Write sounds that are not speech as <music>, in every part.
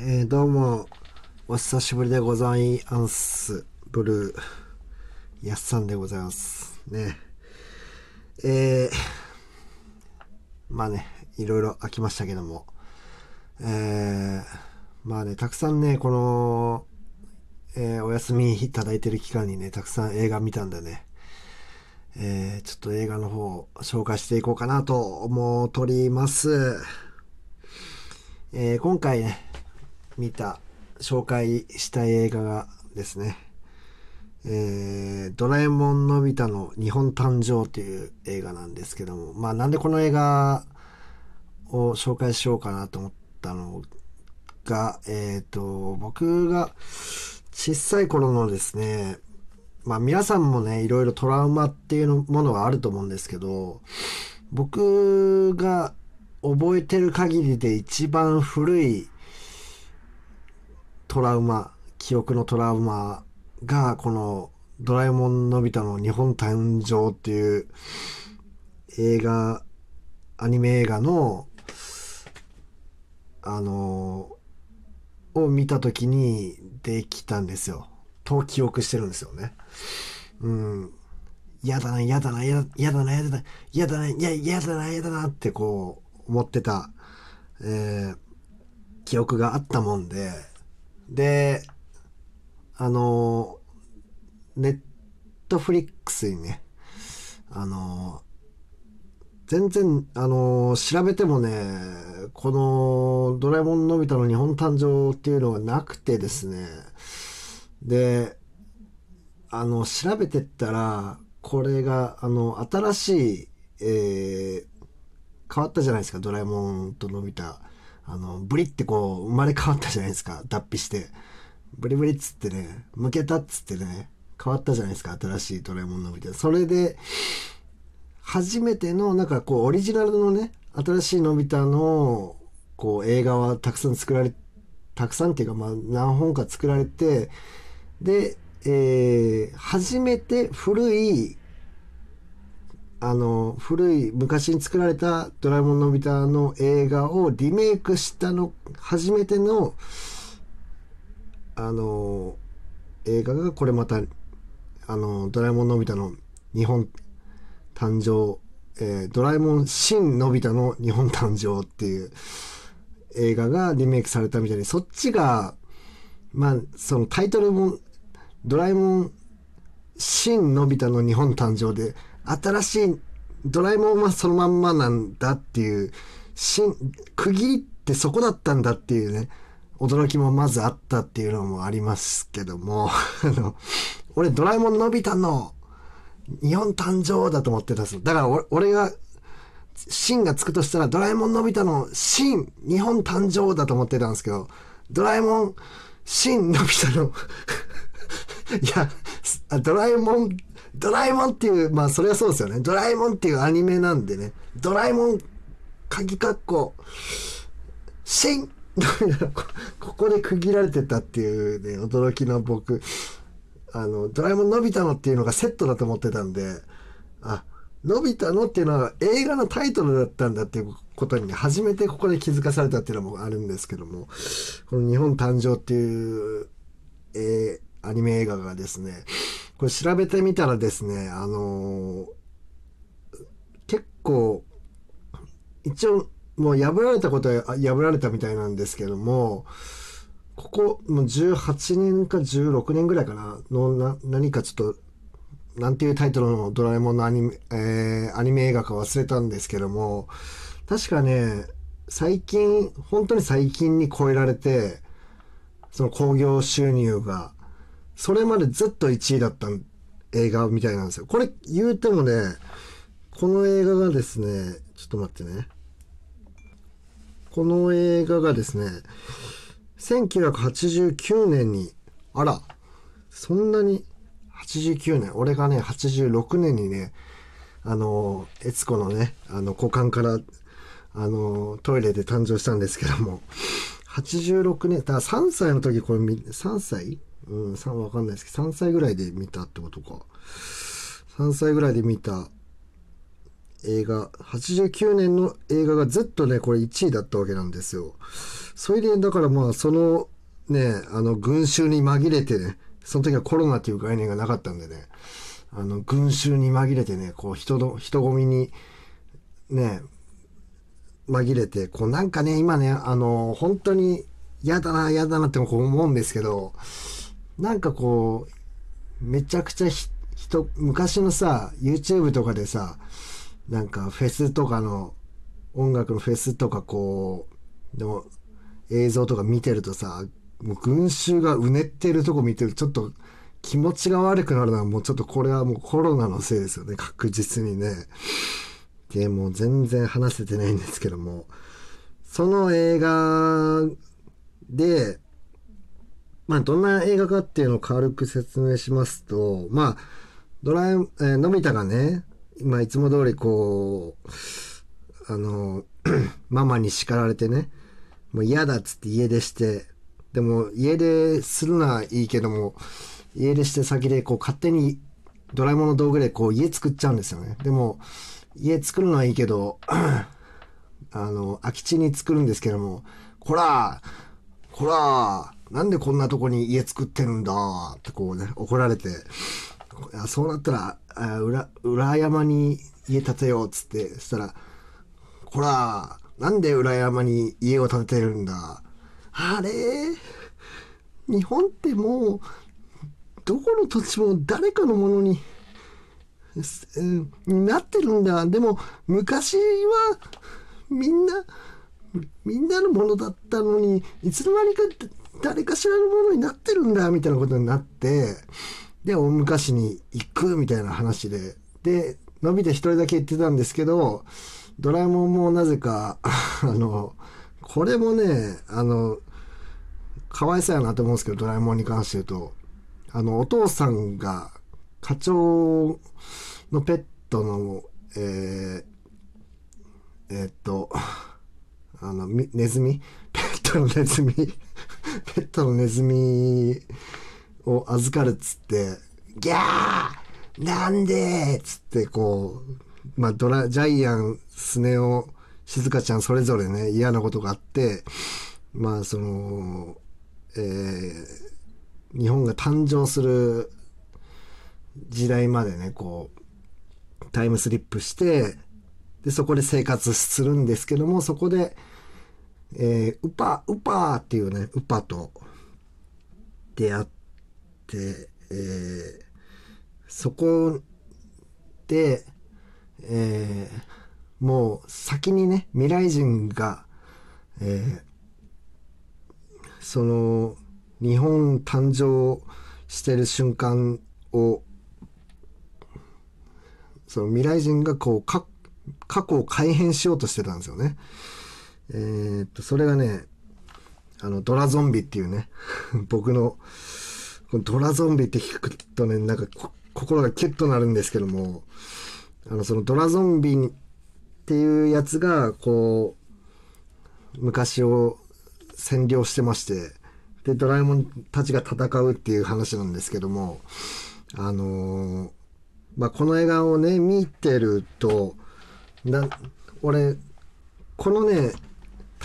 えー、どうも、お久しぶりでございます。ブルー、やっさんでございます。ね。えー、まあね、いろいろ飽きましたけども、えー、まあね、たくさんね、この、えー、お休みいただいてる期間にね、たくさん映画見たんでね、えー、ちょっと映画の方を紹介していこうかなと思っております。えー、今回ね、見た、紹介した映画がですね、えー、ドラえもんのび太の日本誕生という映画なんですけども、まあなんでこの映画を紹介しようかなと思ったのが、えっ、ー、と、僕が小さい頃のですね、まあ皆さんもね、いろいろトラウマっていうものがあると思うんですけど、僕が覚えてる限りで一番古いトラウマ、記憶のトラウマが、このドラえもんのび太の日本誕生っていう映画、アニメ映画の、あのを見た時にできたんですよ。と記憶してるんですよね。うん。嫌だな、嫌だな、嫌だな、嫌だな、嫌だな、嫌だな、嫌だなってこう思ってた、えー、記憶があったもんで、で、あの、ネットフリックスにね、あの、全然、あの、調べてもね、このドラえもんのび太の日本誕生っていうのがなくてですね、で、あの、調べてったら、これが、あの、新しい、えー、変わったじゃないですか、ドラえもんとのび太。あの、ブリってこう、生まれ変わったじゃないですか、脱皮して。ブリブリっつってね、剥けたっつってね、変わったじゃないですか、新しいドラえもんのび太。それで、初めての、なんかこう、オリジナルのね、新しいのび太の、こう、映画はたくさん作られ、たくさんっていうか、まあ、何本か作られて、で、えー、初めて古いあの、古い、昔に作られたドラえもんのび太の映画をリメイクしたの、初めての、あの、映画がこれまた、あの、ドラえもんのび太の日本誕生、えー、ドラえもん新のび太の日本誕生っていう映画がリメイクされたみたいで、そっちが、まあ、そのタイトルも、ドラえもん新のび太の日本誕生で、新しいドラえもんはそのまんまなんだっていう、新、区切りってそこだったんだっていうね、驚きもまずあったっていうのもありますけども、<laughs> あの、俺ドラえもんのび太の日本誕生だと思ってたんですよ。だから俺が、新がつくとしたらドラえもんのび太の新日本誕生だと思ってたんですけど、ドラえもん新のび太の <laughs> いや、ドラえもんドラえもんっていう、まあそれはそうですよね。ドラえもんっていうアニメなんでね。ドラえもん、鍵括弧、シン <laughs> ここで区切られてたっていうね、驚きの僕、あの、ドラえもんのび太のっていうのがセットだと思ってたんで、あ、のび太のっていうのは映画のタイトルだったんだっていうことにね、初めてここで気づかされたっていうのもあるんですけども、この日本誕生っていう、えー、アニメ映画がですね、これ調べてみたらですね、あのー、結構、一応、もう破られたことは破られたみたいなんですけども、ここ、もう18年か16年ぐらいかな、のな、何かちょっと、なんていうタイトルのドラえもんのアニメ、えー、アニメ映画か忘れたんですけども、確かね、最近、本当に最近に超えられて、その興行収入が、それまでずっと1位だった映画みたいなんですよ。これ言うてもね、この映画がですね、ちょっと待ってね。この映画がですね、1989年に、あら、そんなに、89年、俺がね、86年にね、あの、悦子のね、あの、股間から、あの、トイレで誕生したんですけども、86年、だから3歳の時これ3歳？うん、3わかんないですけど、3歳ぐらいで見たってことか。3歳ぐらいで見た映画、89年の映画がずっとね、これ1位だったわけなんですよ。それで、だからまあ、そのね、あの、群衆に紛れてね、その時はコロナっていう概念がなかったんでね、あの、群衆に紛れてね、こう、人の、人混みに、ね、紛れて、こう、なんかね、今ね、あの、本当に嫌だな、嫌だなって思うんですけど、なんかこう、めちゃくちゃ人、昔のさ、YouTube とかでさ、なんかフェスとかの、音楽のフェスとかこう、の映像とか見てるとさ、もう群衆がうねってるとこ見てるちょっと気持ちが悪くなるのはもうちょっとこれはもうコロナのせいですよね。確実にね。で、もう全然話せてないんですけども、その映画で、まあ、どんな映画かっていうのを軽く説明しますと、まあ、ドラえ、えー、のび太がね、まあ、いつも通りこう、あの、<clears throat> ママに叱られてね、もう嫌だっつって家出して、でも家出するのはいいけども、家出して先でこう勝手にドラえもんの道具でこう家作っちゃうんですよね。でも、家作るのはいいけど、<clears throat> あの、空き地に作るんですけども、こらこらなんでこんなとこに家作ってるんだってこうね、怒られて、そうなったら、あ裏、裏山に家建てようっつって、そしたら、こらなんで裏山に家を建ててるんだ？あれ？日本ってもう、どこの土地も誰かのものに、なってるんだ。でも、昔は、みんな、みんなのものだったのに、いつの間にか誰かしらのものになってるんだ、みたいなことになって、で、大昔に行く、みたいな話で、で、のび太一人だけ言ってたんですけど、ドラえもんもなぜか、あの、これもね、あの、かわいそうやなと思うんですけど、ドラえもんに関して言うと、あの、お父さんが、課長のペットの、えー、えー、っと、あの、ネズミ？ペットのネズミ？ペットのネズミを預かるっつって、ギャー！なんでっつってこう、まあ、ドラ、ジャイアン、スネ夫、静香ちゃんそれぞれね、嫌なことがあって、まあ、その、えー、日本が誕生する時代までね、こう、タイムスリップして、で、そこで生活するんですけども、そこで、えー、ウパ、ウパーっていうね、ウパと出会って、えー、そこで、えー、もう先にね、未来人が、えー、その、日本誕生してる瞬間を、その未来人がこう、過去を改変しようとしてたんですよね。えー、っと、それがね、あの、ドラゾンビっていうね、<laughs> 僕の、このドラゾンビって聞くとね、なんか心がキュッとなるんですけども、あの、そのドラゾンビっていうやつが、こう、昔を占領してまして、で、ドラえもんたちが戦うっていう話なんですけども、あのー、まあ、この映画をね、見てると、な、俺、このね、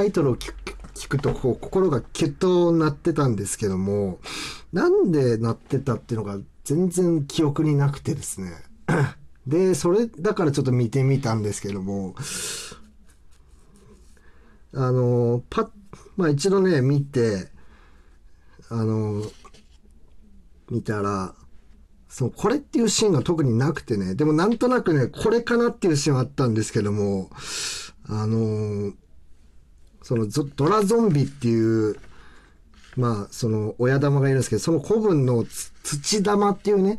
タイトルを聞くとこう心がキュッとなってたんですけども、なんでなってたっていうのが全然記憶になくてですね。で、それだからちょっと見てみたんですけども、あの、パッ、まあ一度ね、見て、あの、見たら、そう、これっていうシーンが特になくてね、でもなんとなくね、これかなっていうシーンはあったんですけども、あのそのドラゾンビっていう、まあ、その親玉がいるんですけど、その古文の土玉っていうね、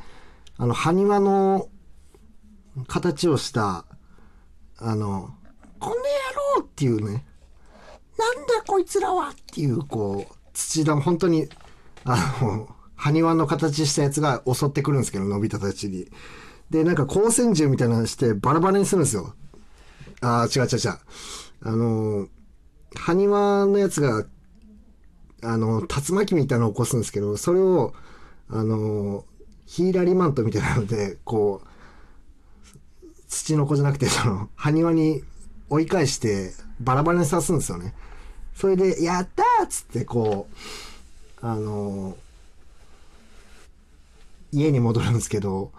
あの、埴輪の形をした、あの、この野郎っていうね、なんだこいつらはっていう、こう、土玉、本当に、あの、埴輪の形したやつが襲ってくるんですけど、のび太たちに。で、なんか光線銃みたいなのしてバラバラにするんですよ。ああ、違う違う違う。あの埴輪のやつが、あの、竜巻みたいなのを起こすんですけど、それを、あの、ヒーラリマントみたいなので、こう、土の子じゃなくて、その、埴輪に追い返して、バラバラに刺すんですよね。それで、やったーっつって、こう、あの家に戻るんですけど、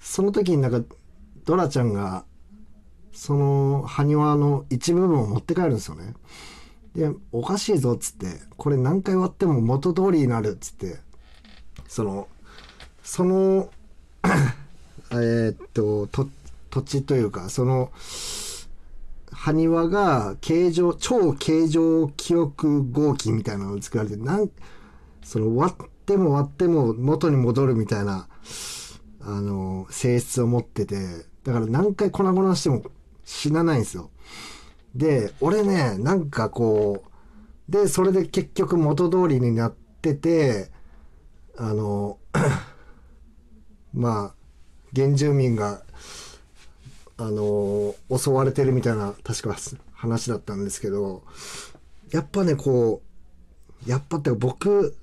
その時になんか、ドラちゃんが、その埴輪の一部分を持って帰るんですよね。で、おかしいぞっつって、これ何回割っても元通りになるっつって、その、その、<coughs> えっと、と、土地というか、その、埴輪が形状、超形状記憶合金みたいなのを作られて、なん、その割っても割っても元に戻るみたいな、あの、性質を持ってて、だから何回粉々しても死なないんですよ。で、俺ね、なんかこう、で、それで結局元通りになってて、あの、<coughs> まあ、原住民が、あの、襲われてるみたいな、確か話だったんですけど、やっぱね、こう、やっぱって僕、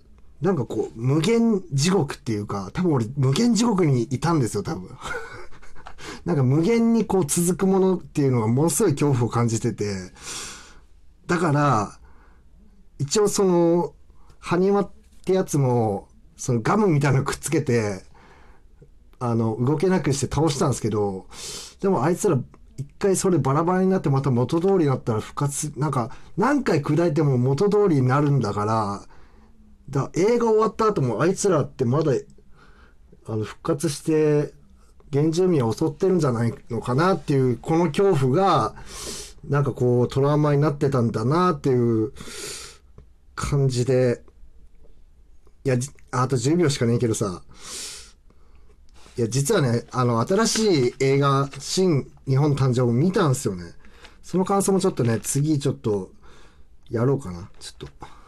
なんかこう、無限地獄っていうか、多分俺無限地獄にいたんですよ、多分。なんか無限にこう続くものっていうのがものすごい恐怖を感じてて、だから、一応その、埴輪ってやつも、そのガムみたいなのくっつけて、あの、動けなくして倒したんですけど、でもあいつら一回それバラバラになってまた元通りになったら復活、なんか何回砕いても元通りになるんだから、だ映画終わった後もあいつらってまだあの復活して原住民を襲ってるんじゃないのかなっていうこの恐怖がなんかこうトラウマになってたんだなっていう感じでいやあと10秒しかねえけどさいや実はねあの新しい映画「新日本誕生」を見たんですよねその感想もちょっとね次ちょっとやろうかなちょっと。